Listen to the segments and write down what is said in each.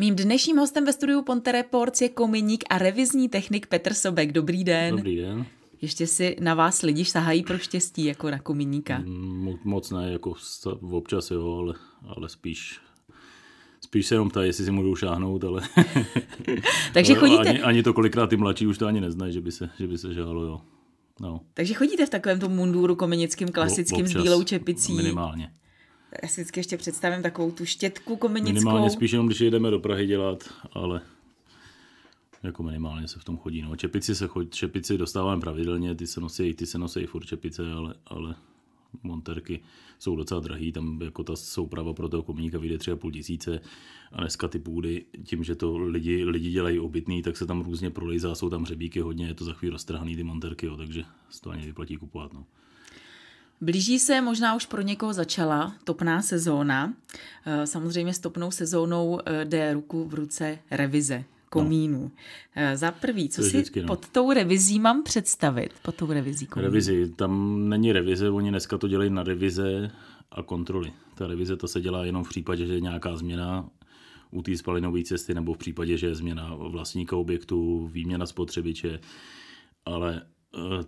Mým dnešním hostem ve studiu Ponte Reports je kominík a revizní technik Petr Sobek. Dobrý den. Dobrý den. Ještě si na vás lidi sahají pro štěstí, jako na kominíka. Mm, moc ne, jako občas jo, ale, ale spíš Spíš se jenom ptají, jestli si můžou šáhnout, ale... Takže chodíte... Ani, ani, to kolikrát ty mladší už to ani neznají, že by se, že by se žálo, jo. No. Takže chodíte v takovém tom munduru komenickým, klasickým, Občas, s bílou čepicí? Minimálně. Já si vždycky ještě představím takovou tu štětku komenickou. Minimálně spíš jenom, když jedeme do Prahy dělat, ale jako minimálně se v tom chodí. No. Čepici, se chodí, čepici dostáváme pravidelně, ty se nosí, ty se nosí furt čepice, ale, ale monterky jsou docela drahý, tam jako ta souprava pro toho komíníka vyjde tři a půl tisíce a dneska ty půdy, tím, že to lidi, lidi dělají obytný, tak se tam různě prolejzá, jsou tam hřebíky hodně, je to za chvíli roztrhaný ty monterky, jo, takže se to ani vyplatí kupovat. No. Blíží se, možná už pro někoho začala topná sezóna. Eh, samozřejmě s topnou sezónou eh, jde ruku v ruce revize komínu. No. Eh, za prvý, co si vždycky, no. pod tou revizí mám představit? Pod tou revizí komínu? Revizi, tam není revize, oni dneska to dělají na revize a kontroly. Ta revize to se dělá jenom v případě, že je nějaká změna u té spalinové cesty nebo v případě, že je změna vlastníka objektu, výměna spotřebiče, ale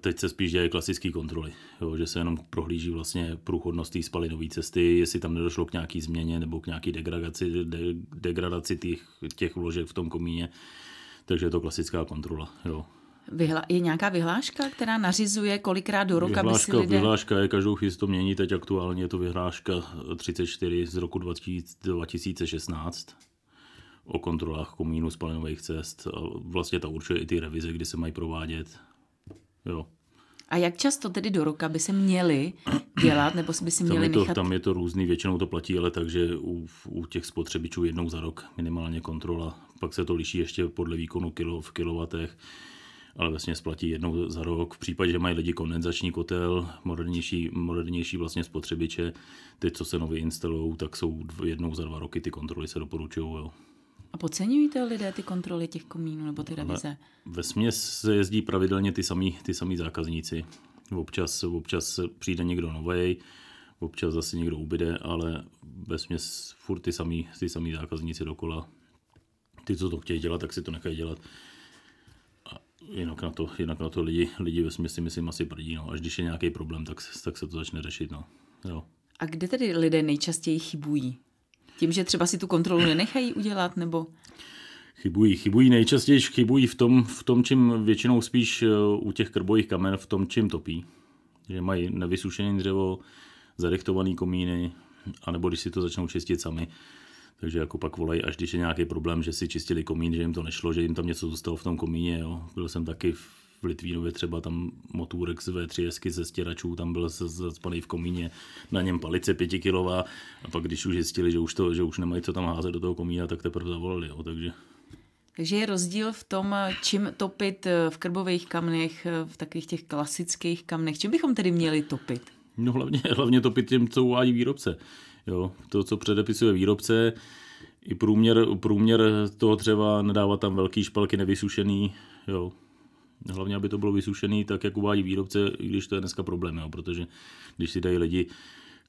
teď se spíš dělají klasické kontroly, jo, že se jenom prohlíží vlastně průchodnost té spalinové cesty, jestli tam nedošlo k nějaký změně nebo k nějaký degradaci, de, degradaci těch, těch vložek v tom komíně. Takže je to klasická kontrola. Jo. Vyhla, je nějaká vyhláška, která nařizuje kolikrát do roka, vyhláška, by si lidé... Vyhláška je, každou chvíli to mění, teď aktuálně je to vyhláška 34 z roku 2016 o kontrolách komínů spalinových cest. A vlastně ta určuje i ty revize, kdy se mají provádět. Jo. A jak často tedy do roka by se měli dělat, nebo by si měli tam je to, nechat? Tam je to různý, většinou to platí, ale takže u, u těch spotřebičů jednou za rok minimálně kontrola. Pak se to liší ještě podle výkonu kilo, v kilovatech, ale vlastně splatí jednou za rok. V případě, že mají lidi kondenzační kotel, modernější, modernější vlastně spotřebiče, ty, co se nově instalují, tak jsou jednou za dva roky ty kontroly se doporučují. A podceňují to lidé ty kontroly těch komínů nebo ty revize? Ve směs se jezdí pravidelně ty samý, ty samý zákazníci. Občas, občas přijde někdo nový, občas zase někdo ubyde, ale ve směs furt ty samý, ty samý zákazníci dokola. Ty, co to chtějí dělat, tak si to nechají dělat. A jinak na to, jinak na to lidi, lidi ve směs si myslím asi prdí. No. Až když je nějaký problém, tak, tak se to začne řešit. No. Jo. A kde tedy lidé nejčastěji chybují? Tím, že třeba si tu kontrolu nenechají udělat, nebo... Chybují, chybují nejčastěji, chybují v tom, v tom, čím většinou spíš eh, u těch krbových kamen, v tom, čím topí. Že mají nevysušené dřevo, zadechtované komíny, anebo když si to začnou čistit sami. Takže jako pak volají, až když je nějaký problém, že si čistili komín, že jim to nešlo, že jim tam něco zůstalo v tom komíně. Jo. Byl jsem taky v Litvínově třeba tam motůrek z V3 ze stěračů, tam byl zaspaný v komíně, na něm palice pětikilová a pak když už zjistili, že už, to, že už nemají co tam házet do toho komína, tak teprve zavolali, jo, takže... Takže je rozdíl v tom, čím topit v krbových kamnech, v takových těch klasických kamnech. Čím bychom tedy měli topit? No hlavně, hlavně topit tím, co uvádí výrobce. Jo, to, co předepisuje výrobce, i průměr, průměr toho dřeva, nedávat tam velký špalky nevysušený, jo, Hlavně, aby to bylo vysušené tak, jak uvádí výrobce, i když to je dneska problém, jo, protože když si dají lidi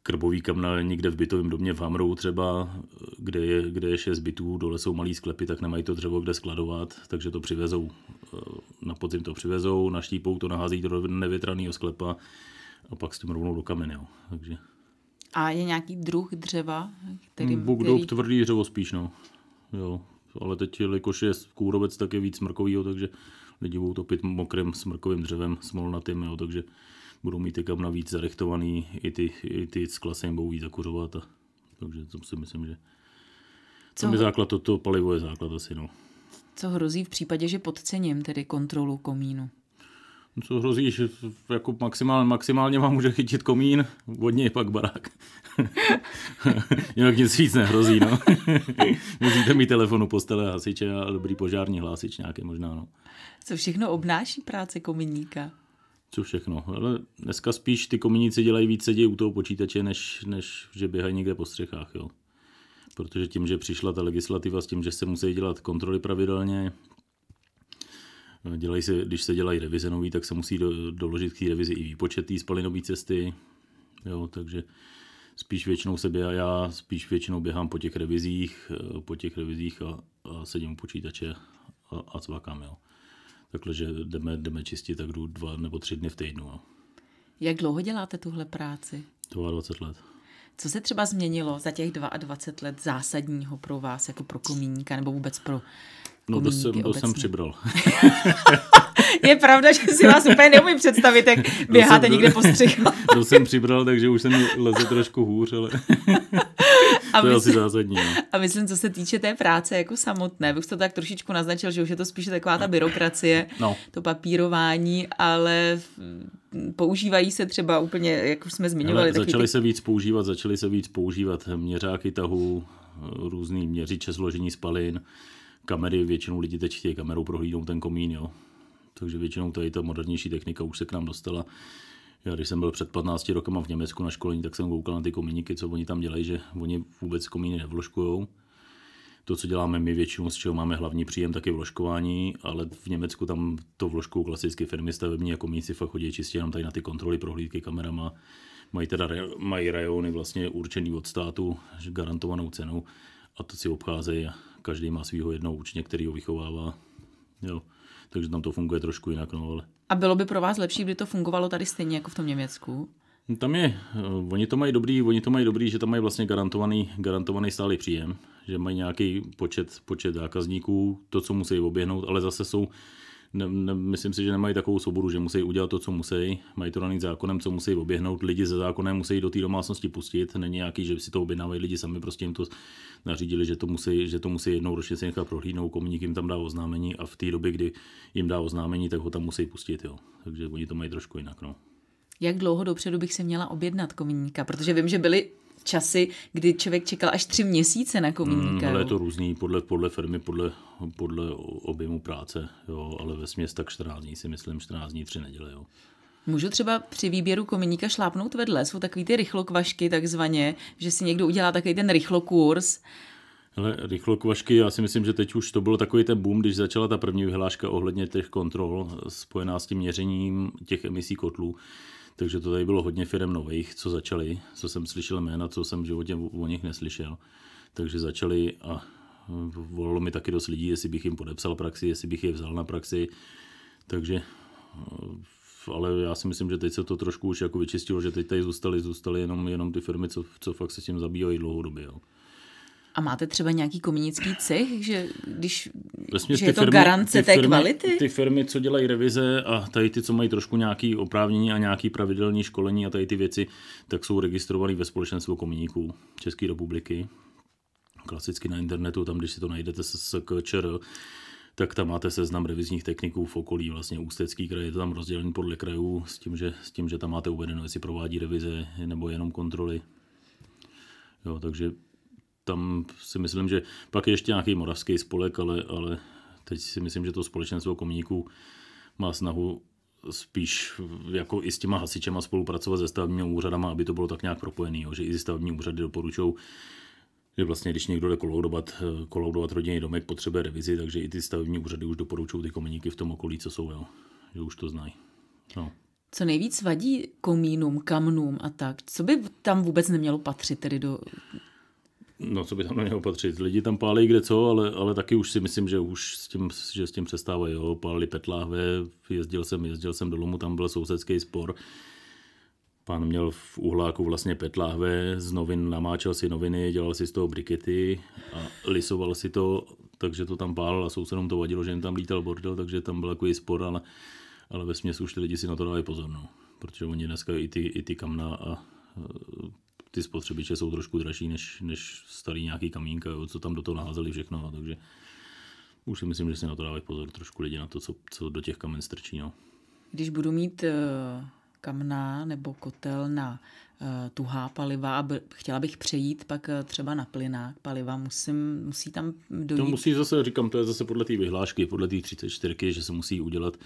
krbový kamna někde v bytovém domě v Hamrou třeba, kde je, kde je šest bytů, dole jsou malý sklepy, tak nemají to dřevo kde skladovat, takže to přivezou, eh, na podzim to přivezou, naštípou to, nahází do nevětraného sklepa a pak s tím rovnou do kamene. Jo. Takže... A je nějaký druh dřeva? Který, Bůh který... tvrdý dřevo spíš, no. Jo. Ale teď, jelikož je kůrovec, tak je víc smrkovýho, takže lidi budou topit mokrým smrkovým dřevem, smolnatým, jo, takže budou mít ty kam navíc zarechtovaný, i ty, i ty skla se jim budou víc zakuřovat. A, takže to si myslím, že co mi základ, to, to palivo je základ asi. No. Co hrozí v případě, že podcením tedy kontrolu komínu? Co hrozí, že jako maximál, maximálně vám může chytit komín, vodně pak barák. Jinak nic víc nehrozí, no. Musíte mít telefonu, postele, hasiče a dobrý požární hlásič nějaký možná, no. Co všechno obnáší práce kominíka? Co všechno, ale dneska spíš ty kominíci dělají víc sedí u toho počítače, než, než že běhají někde po střechách, jo. Protože tím, že přišla ta legislativa s tím, že se musí dělat kontroly pravidelně, Dělají se, když se dělají revize nový, tak se musí do, doložit k té revizi i výpočet té spalinové cesty. Jo, takže spíš většinou se běhá, já spíš většinou běhám po těch revizích, eh, po těch revizích a, a sedím u počítače a, a cvakám, jo. Takhle, že jdeme, jdeme čistit, tak jdu dva nebo tři dny v týdnu. Jo. Jak dlouho děláte tuhle práci? 22 let. Co se třeba změnilo za těch 22 let zásadního pro vás jako pro komíníka nebo vůbec pro No to jsem, to jsem přibral. je pravda, že si vás úplně neumím představit, jak běháte jsem, někde po střechu. to jsem přibral, takže už jsem leze trošku hůř, ale a to je myslím, asi zásadní. No. A myslím, co se týče té práce jako samotné, bych to tak trošičku naznačil, že už je to spíše taková ta byrokracie, no. to papírování, ale používají se třeba úplně, jak už jsme zmiňovali. Ale začaly ty... se víc používat, začaly se víc používat měřáky tahu, různý měřiče složení spalin, kamery, většinou lidi teď chtějí kamerou prohlídnout ten komín, jo. Takže většinou tady ta modernější technika už se k nám dostala. Já když jsem byl před 15 rokama v Německu na školení, tak jsem koukal na ty komíníky, co oni tam dělají, že oni vůbec komíny nevložkujou. To, co děláme my většinou, z čeho máme hlavní příjem, tak je vložkování, ale v Německu tam to vložkou klasické firmy stavební jako komíníci fakt chodí čistě jenom tady na ty kontroly, prohlídky kamerama. Mají teda mají rajony vlastně určený od státu, garantovanou cenou a to si obcházejí a každý má svého jednoho učně, který ho vychovává. Jo. Takže tam to funguje trošku jinak. No, ale... A bylo by pro vás lepší, kdyby to fungovalo tady stejně jako v tom Německu? No, tam je, uh, oni to mají dobrý, oni to mají dobrý, že tam mají vlastně garantovaný, garantovaný stálý příjem, že mají nějaký počet, počet zákazníků, to, co musí oběhnout, ale zase jsou ne, ne, myslím si, že nemají takovou svobodu, že musí udělat to, co musí. Mají to daný zákonem, co musí oběhnout. Lidi ze zákonem musí do té domácnosti pustit. Není nějaký, že si to objednávají lidi sami, prostě jim to nařídili, že to musí, že to musí jednou ročně si nechat prohlídnout, komuník jim tam dá oznámení a v té době, kdy jim dá oznámení, tak ho tam musí pustit. Jo. Takže oni to mají trošku jinak. No. Jak dlouho dopředu bych se měla objednat komuníka? Protože vím, že byly časy, kdy člověk čekal až tři měsíce na komíníka. Hmm, ale je to různý podle, podle firmy, podle, podle objemu práce, jo, ale ve směs tak 14 dní si myslím, 14 dní, tři neděle. Jo. Můžu třeba při výběru kominíka šlápnout vedle? Jsou takový ty rychlokvašky takzvaně, že si někdo udělá takový ten rychlokurs. Ale rychlokvašky, já si myslím, že teď už to bylo takový ten boom, když začala ta první vyhláška ohledně těch kontrol spojená s tím měřením těch emisí kotlů takže to tady bylo hodně firm nových, co začali, co jsem slyšel jména, co jsem v životě o nich neslyšel. Takže začali a volalo mi taky dost lidí, jestli bych jim podepsal praxi, jestli bych je vzal na praxi. Takže ale já si myslím, že teď se to trošku už jako vyčistilo, že teď tady zůstaly, zůstaly jenom, jenom ty firmy, co, co fakt se tím zabývají dlouhodobě. Jo. A máte třeba nějaký komunický cech, že když že je to firmy, garance té firmy, kvality? Ty firmy, co dělají revize a tady ty, co mají trošku nějaký oprávnění a nějaký pravidelný školení a tady ty věci, tak jsou registrovaný ve společenstvu komuníků České republiky. Klasicky na internetu, tam když si to najdete s KČR, tak tam máte seznam revizních techniků v okolí, vlastně Ústecký kraj je to tam rozdělený podle krajů s tím, že, s tím, že tam máte uvedeno, jestli provádí revize nebo jenom kontroly. Jo, takže tam si myslím, že pak je ještě nějaký moravský spolek, ale, ale teď si myslím, že to společenstvo komuníků má snahu spíš jako i s těma hasičema spolupracovat se stavebními úřadama, aby to bylo tak nějak propojené, že i stavební úřady doporučují, že vlastně, když někdo jde koloudovat, koloudovat rodinný domek, potřebuje revizi, takže i ty stavební úřady už doporučují ty komuníky v tom okolí, co jsou, jo, že už to znají. No. Co nejvíc vadí komínům, kamnům a tak? Co by tam vůbec nemělo patřit tedy do No, co by tam nemělo patřit? Lidi tam pálí kde co, ale, ale taky už si myslím, že už s tím, že s tím přestávají. Jo. Pálili petláhve, jezdil jsem, jezdil jsem do Lomu, tam byl sousedský spor. Pán měl v uhláku vlastně petláhve, z novin namáčel si noviny, dělal si z toho brikety a lisoval si to, takže to tam pálil a sousedům to vadilo, že jim tam lítal bordel, takže tam byl takový spor, ale, ale ve směs už ty lidi si na to dávají pozor, no. protože oni dneska i ty, i ty kamna a ty spotřebiče jsou trošku dražší než, než starý nějaký kamínka, jo, co tam do toho naházeli všechno, no, takže už si myslím, že si na to dávají pozor trošku lidi na to, co, co do těch kamen strčí. No. Když budu mít uh, kamna nebo kotel na uh, tuhá paliva a chtěla bych přejít pak uh, třeba na plynák paliva, musím, musí tam dojít? To musí zase, říkám, to je zase podle té vyhlášky, podle té 34, že se musí udělat,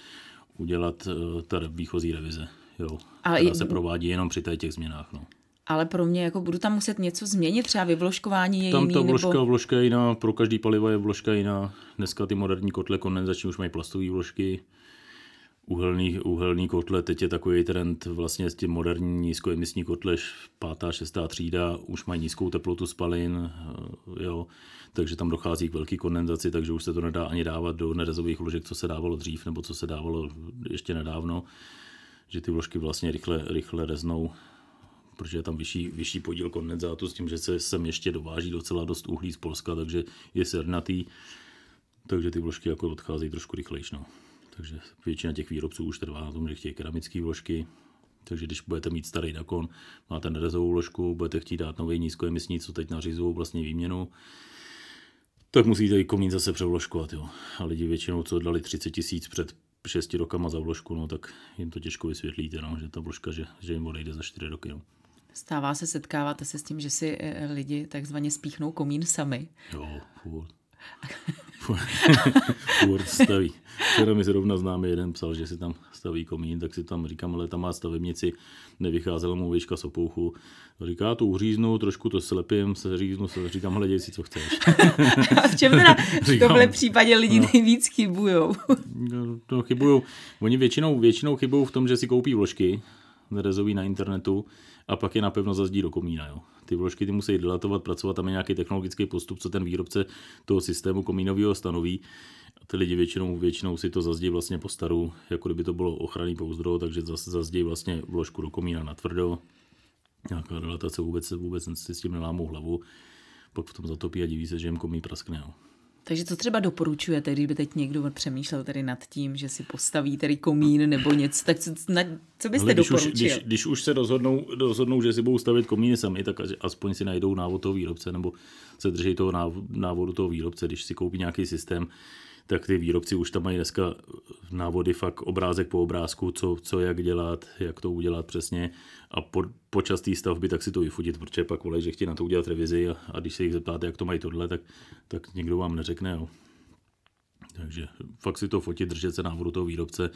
udělat ta výchozí revize. Jo, Ale která se provádí jenom při těch změnách. No ale pro mě jako budu tam muset něco změnit, třeba vyvložkování je tam jiný, ta vložka, nebo... vložka je jiná, pro každý palivo je vložka jiná. Dneska ty moderní kotle kondenzační už mají plastové vložky. uhelný, uhelný kotle, teď je takový trend vlastně s tím moderní nízkoemisní kotle, pátá, šestá třída, už mají nízkou teplotu spalin, eh, jo, takže tam dochází k velké kondenzaci, takže už se to nedá ani dávat do nerezových ložek, co se dávalo dřív, nebo co se dávalo ještě nedávno, že ty vložky vlastně rychle, rychle reznou, protože je tam vyšší, vyšší podíl kondenzátu s tím, že se sem ještě dováží docela dost uhlí z Polska, takže je sernatý, takže ty vložky jako odcházejí trošku rychlejš. No. Takže většina těch výrobců už trvá na tom, že chtějí keramické vložky, takže když budete mít starý Dakon, máte nerezovou vložku, budete chtít dát nový nízkoemisní, co teď nařizují vlastně výměnu, tak musíte i komín zase převložkovat. Jo. A lidi většinou, co dali 30 tisíc před 6 rokama za vložku, no, tak jim to těžko vysvětlíte, no, že ta vložka, že, že jim odejde za 4 roky. No. Stává se, setkáváte se s tím, že si eh, lidi takzvaně spíchnou komín sami? Jo, furt. furt staví. Včera mi zrovna známý jeden psal, že si tam staví komín, tak si tam říkám, ale tam má stavebnici, nevycházela mu výška sopouchu. Říká, to uříznu, trošku to slepím, se říznu, se říkám, hledej si, co chceš. A v čem teda v tomhle případě lidi no, nejvíc chybujou? no, to chybujou. Oni většinou, většinou chybují v tom, že si koupí vložky, nerezový na internetu, a pak je napevno zazdí do komína. Jo. Ty vložky ty musí dilatovat, pracovat, tam je nějaký technologický postup, co ten výrobce toho systému komínového stanoví. A ty lidi většinou, většinou si to zazdí vlastně po staru, jako kdyby to bylo ochranný pouzdro, takže zazdí vlastně vložku do komína na tvrdo. Nějaká dilatace vůbec, vůbec si s tím nelámou hlavu. Pak v tom zatopí a diví se, že jim komí praskne. Jo. Takže co třeba doporučujete, kdyby teď někdo přemýšlel tady nad tím, že si postaví tady komín nebo něco, tak co, na, co byste Ale když doporučil? Už, když, když už se rozhodnou, rozhodnou, že si budou stavit komíny sami, tak aspoň si najdou návod toho výrobce nebo se drží toho návodu toho výrobce, když si koupí nějaký systém, tak ty výrobci už tam mají dneska návody fakt obrázek po obrázku, co, co jak dělat, jak to udělat přesně a po, počas té stavby tak si to vyfotit, protože pak volej, že chtějí na to udělat revizi a, a když se jich zeptáte, jak to mají tohle, tak, tak někdo vám neřekne. Jo. Takže fakt si to fotit, držet se návodu toho výrobce,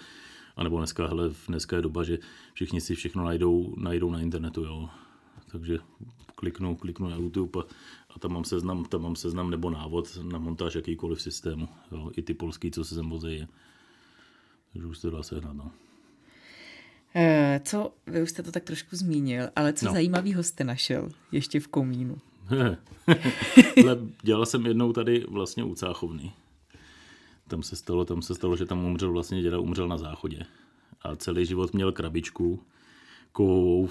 anebo dneska, hele, dneska je doba, že všichni si všechno najdou, najdou na internetu, jo. Takže kliknu, kliknu na YouTube a, a tam mám seznam, tam mám seznam nebo návod na montáž jakýkoliv systému. Jo. I ty polský, co se sem vozí. Takže už se to dá sehnat. No. Eh, co, vy už jste to tak trošku zmínil, ale co no. zajímavého jste našel ještě v komínu? dělal jsem jednou tady vlastně u Cáchovny. Tam se stalo, tam se stalo, že tam umřel vlastně děda umřel na záchodě. A celý život měl krabičku kovovou,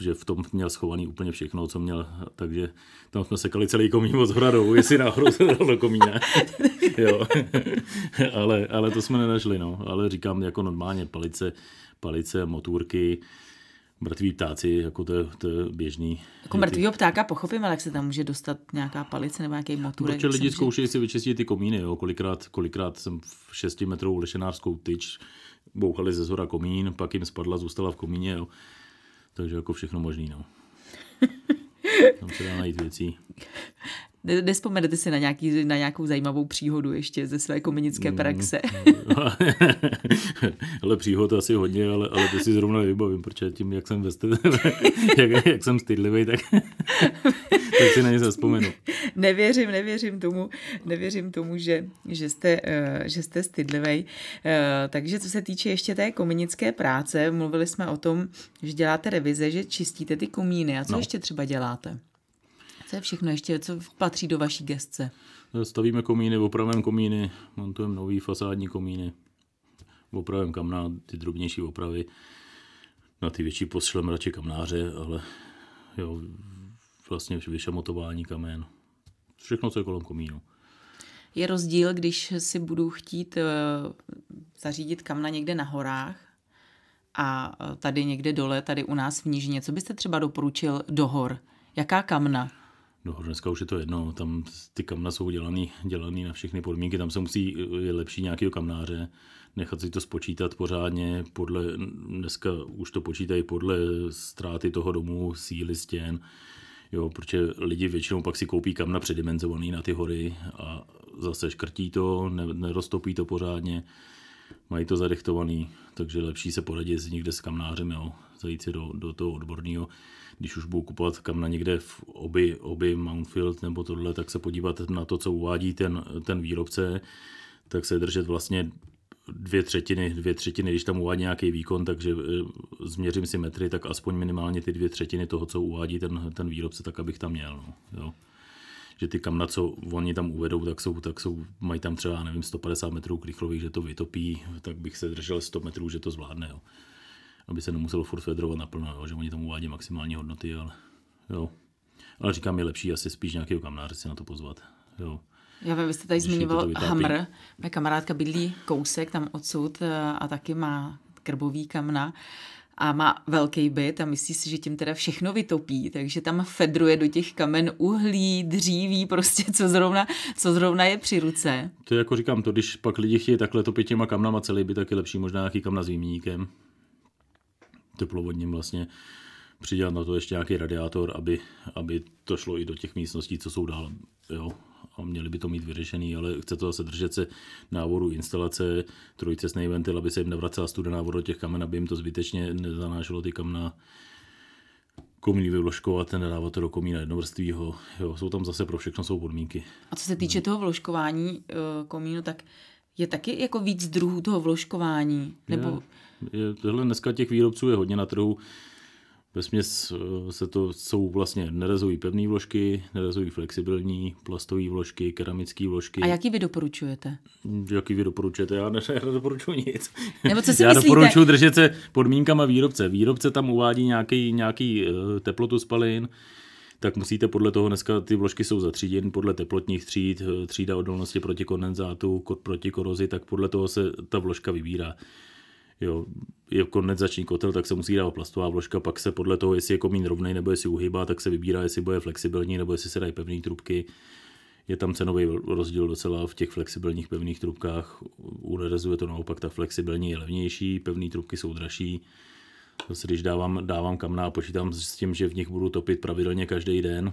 že v tom měl schovaný úplně všechno, co měl, takže tam jsme sekali celý komín od hradou, jestli náhodou se dal do komína. jo. ale, ale to jsme nenašli, no. Ale říkám, jako normálně palice, palice, motůrky, mrtví ptáci, jako to je, to je běžný. Jako mrtvýho ptáka pochopím, ale jak se tam může dostat nějaká palice nebo nějaký motor. Protože lidi zkoušejí si vyčistit ty komíny, jo. Kolikrát, kolikrát jsem v 6 metrou lešenářskou tyč bouchali ze zhora komín, pak jim spadla, zůstala v komíně, jo. Takže jako všechno možný, no. Tam se dá najít věcí. Nespomenete si na, nějaký, na nějakou zajímavou příhodu ještě ze své komenické mm. praxe? ale příhod asi hodně, ale, ale to si zrovna nevybavím, protože tím, jak jsem, veste, jak, jak jsem stydlivý, tak, tak si na ně zaspomenu. Nevěřím, nevěřím tomu, nevěřím tomu, že, že jste, uh, že jste stydlivý. Uh, takže co se týče ještě té komenické práce, mluvili jsme o tom, že děláte revize, že čistíte ty komíny. A co no. ještě třeba děláte? Co je všechno ještě, co patří do vaší gestce? Stavíme komíny, opravujeme komíny, montujeme nový fasádní komíny, opravujeme kamna, ty drobnější opravy. Na ty větší pošleme radši kamnáře, ale jo, vlastně vyšamotování kamen. Všechno, co je kolem komínu. Je rozdíl, když si budu chtít uh, zařídit kamna někde na horách a eh, tady někde dole, tady u nás v Nížině. Co byste třeba doporučil do hor? Jaká kamna? No, dneska už je to jedno, tam ty kamna jsou dělaný, dělaný na všechny podmínky, tam se musí, je lepší nějakého kamnáře, nechat si to spočítat pořádně, podle, dneska už to počítají podle ztráty toho domu, síly stěn, jo, protože lidi většinou pak si koupí kamna předimenzovaný na ty hory a zase škrtí to, ne, neroztopí to pořádně, mají to zadechtovaný, takže lepší se poradit někde s kamnářem, jo, zajít si do, do toho odborného když už budu kupovat kam na někde v oby, oby Mountfield nebo tohle, tak se podívat na to, co uvádí ten, ten výrobce, tak se držet vlastně dvě třetiny, dvě třetiny, když tam uvádí nějaký výkon, takže eh, změřím si metry, tak aspoň minimálně ty dvě třetiny toho, co uvádí ten, ten výrobce, tak abych tam měl. No, jo. Že ty kamna, co oni tam uvedou, tak jsou, tak jsou, mají tam třeba, nevím, 150 metrů krychlových, že to vytopí, tak bych se držel 100 metrů, že to zvládne. Jo. Aby se nemuselo furt fedrovat naplno, jo, že oni tam uvádí maximální hodnoty, ale jo. Ale říkám, je lepší asi spíš nějakého kamnáře si na to pozvat. Jo. Já vím, vy jste tady zmiňoval Hamr. Moje kamarádka bydlí kousek tam odsud eh, a taky má krbový kamna a má velký byt a myslí si, že tím teda všechno vytopí, takže tam fedruje do těch kamen uhlí, dříví, prostě co zrovna, co zrovna je při ruce. To je jako říkám, to když pak lidi chtějí takhle topit těma kamnama celý by tak je lepší možná nějaký kamna s výměníkem, teplovodním vlastně, přidělat na to ještě nějaký radiátor, aby, aby to šlo i do těch místností, co jsou dál, jo, a měli by to mít vyřešený, ale chce to zase držet se návodu instalace, trojcestný ventil, aby se jim nevracela studená voda do těch kamen, aby jim to zbytečně nezanášelo ty kamna komín vyvložkovat, nedávat to do komína jednovrstvýho. Jo, jsou tam zase pro všechno jsou podmínky. A co se týče toho vložkování eh, komínu, tak je taky jako víc druhů toho vložkování? Nebo... Je, je, tohle dneska těch výrobců je hodně na trhu. Ve eh, se to jsou vlastně nerezují pevné vložky, nerezují flexibilní, plastové vložky, keramické vložky. A jaký vy doporučujete? Jaký vy doporučujete? Já, ne, já nedoporučuji nic. Nebo co si já myslíte? doporučuji držet se podmínkama výrobce. Výrobce tam uvádí nějaký, nějaký uh, teplotu spalin, tak musíte podle toho, dneska ty vložky jsou zatříděny podle teplotních tříd, eh, třída odolnosti proti kondenzátu, proti korozi, tak podle toho se ta vložka vybírá jo, je kondenzační kotel, tak se musí dávat plastová vložka, pak se podle toho, jestli je komín rovnej nebo jestli uhybá, tak se vybírá, jestli bude flexibilní nebo jestli se dají pevné trubky. Je tam cenový rozdíl docela v těch flexibilních pevných trubkách. U Nerezu je to naopak, ta flexibilní je levnější, pevné trubky jsou dražší. Zase když dávám, dávám kamna a počítám s tím, že v nich budu topit pravidelně každý den,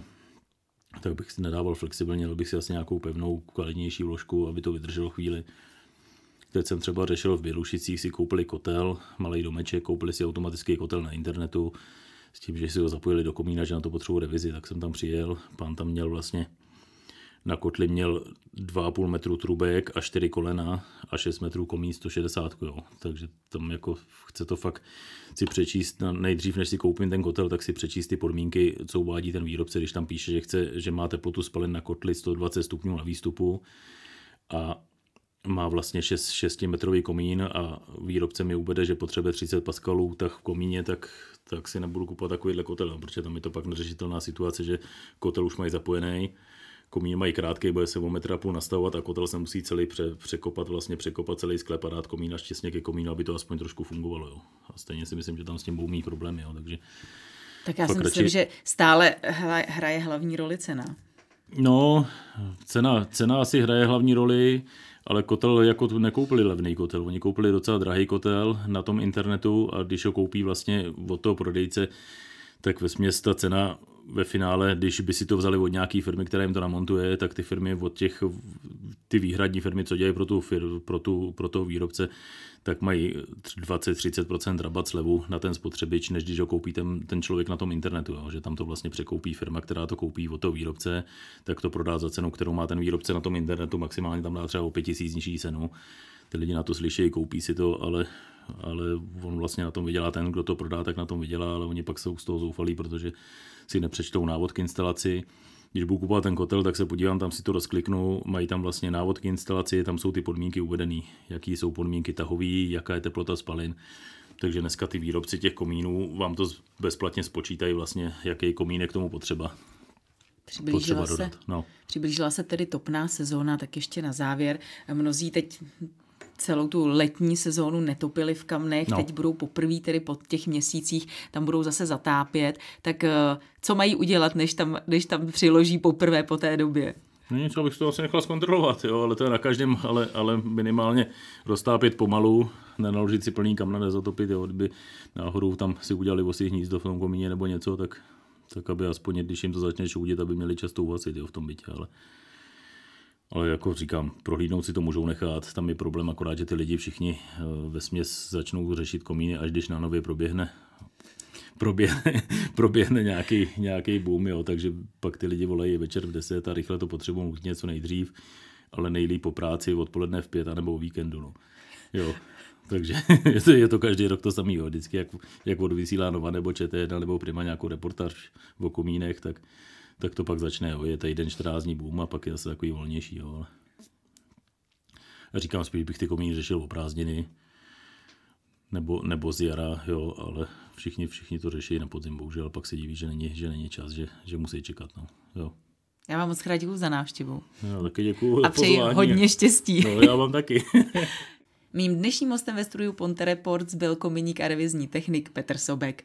tak bych si nedával flexibilně, ale bych si asi nějakou pevnou, kvalitnější vložku, aby to vydrželo chvíli. Teď jsem třeba řešil v Bělušicích, si koupili kotel, malý domeček, koupili si automatický kotel na internetu, s tím, že si ho zapojili do komína, že na to potřebuji revizi, tak jsem tam přijel. Pán tam měl vlastně na kotli měl 2,5 metru trubek a 4 kolena a 6 metrů komín 160, jo. Takže tam jako chce to fakt si přečíst, nejdřív než si koupím ten kotel, tak si přečíst ty podmínky, co uvádí ten výrobce, když tam píše, že chce, že má teplotu spalin na kotli 120 stupňů na výstupu a má vlastně 6, 6 metrový komín a výrobce mi uvede, že potřebuje 30 paskalů tak v komíně, tak, tak si nebudu kupovat takovýhle kotel, no, protože tam je to pak neřešitelná situace, že kotel už mají zapojený, komín mají krátký, bude se o metr a půl nastavovat a kotel se musí celý pře, překopat, vlastně překopat celý sklep a dát komín až těsně ke komínu, aby to aspoň trošku fungovalo. Jo. A stejně si myslím, že tam s tím budou mít problémy. Jo. Takže tak já si myslím, radši... že stále hraje hlavní roli cena. No, cena, cena asi hraje hlavní roli ale kotel jako tu nekoupili levný kotel, oni koupili docela drahý kotel na tom internetu a když ho koupí vlastně od toho prodejce, tak ve směs ta cena ve finále, když by si to vzali od nějaké firmy, která jim to namontuje, tak ty firmy od těch, ty výhradní firmy, co dělají pro, tu, pro, tu, pro toho výrobce, tak mají 20-30% rabat slevu na ten spotřebič, než když ho koupí ten, ten člověk na tom internetu, jo? že tam to vlastně překoupí firma, která to koupí od toho výrobce, tak to prodá za cenu, kterou má ten výrobce na tom internetu, maximálně tam dá třeba o 5000 nižší cenu. Ty lidi na to slyší, koupí si to, ale, ale on vlastně na tom vydělá ten, kdo to prodá, tak na tom vydělá, ale oni pak jsou z toho zoufalí, protože si nepřečtou návod k instalaci, když budu kupovat ten kotel, tak se podívám, tam si to rozkliknu, mají tam vlastně návod k instalaci, tam jsou ty podmínky uvedené, jaký jsou podmínky tahový, jaká je teplota spalin. Takže dneska ty výrobci těch komínů vám to bezplatně spočítají vlastně, jaký komín je k tomu potřeba. Přiblížila se, no. přiblížila se tedy topná sezóna, tak ještě na závěr. Mnozí teď celou tu letní sezónu netopili v kamnech, no. teď budou poprvé tedy po těch měsících, tam budou zase zatápět, tak eh, co mají udělat, než tam, než tam přiloží poprvé po té době? No nic, abych to asi nechal zkontrolovat, jo, ale to je na každém, ale, ale minimálně roztápět pomalu, nenaložit si plný kamna, nezatopit, jo, kdyby náhodou tam si udělali vosí hnízdo v tom komíně nebo něco, tak, tak aby aspoň, když jim to začne šoudit, aby měli často uvasit jo, v tom bytě, ale ale jako říkám, prohlídnout si to můžou nechat. Tam je problém akorát, že ty lidi všichni eh, ve směs začnou řešit komíny, až když na nově proběhne proběhne, proběhne nějaký, nějaký boom, jo, takže pak ty lidi volají večer v 10 a rychle to potřebují něco nejdřív, ale nejlíp po práci odpoledne v pět nebo o víkendu. No. Jo, takže je to, je to každý rok to samý, jo. vždycky jak, jak odvysílá Nova nebo ČT1 nebo Prima nějakou reportáž o komínech, tak, tak to pak začne, jo. je týden 14 dní boom a pak je zase takový volnější. Jo. Ale... Já říkám, spíš bych ty komíny řešil o prázdniny, nebo, nebo z jara, jo, ale všichni, všichni to řeší na podzim, bohužel, pak se diví, že není, že není čas, že, že musí čekat. No. Jo. Já vám moc krát děkuji za návštěvu. Já taky děkuji A přeji hodně štěstí. No, já vám taky. Mým dnešním hostem ve studiu Ponte Reports byl kominík a revizní technik Petr Sobek.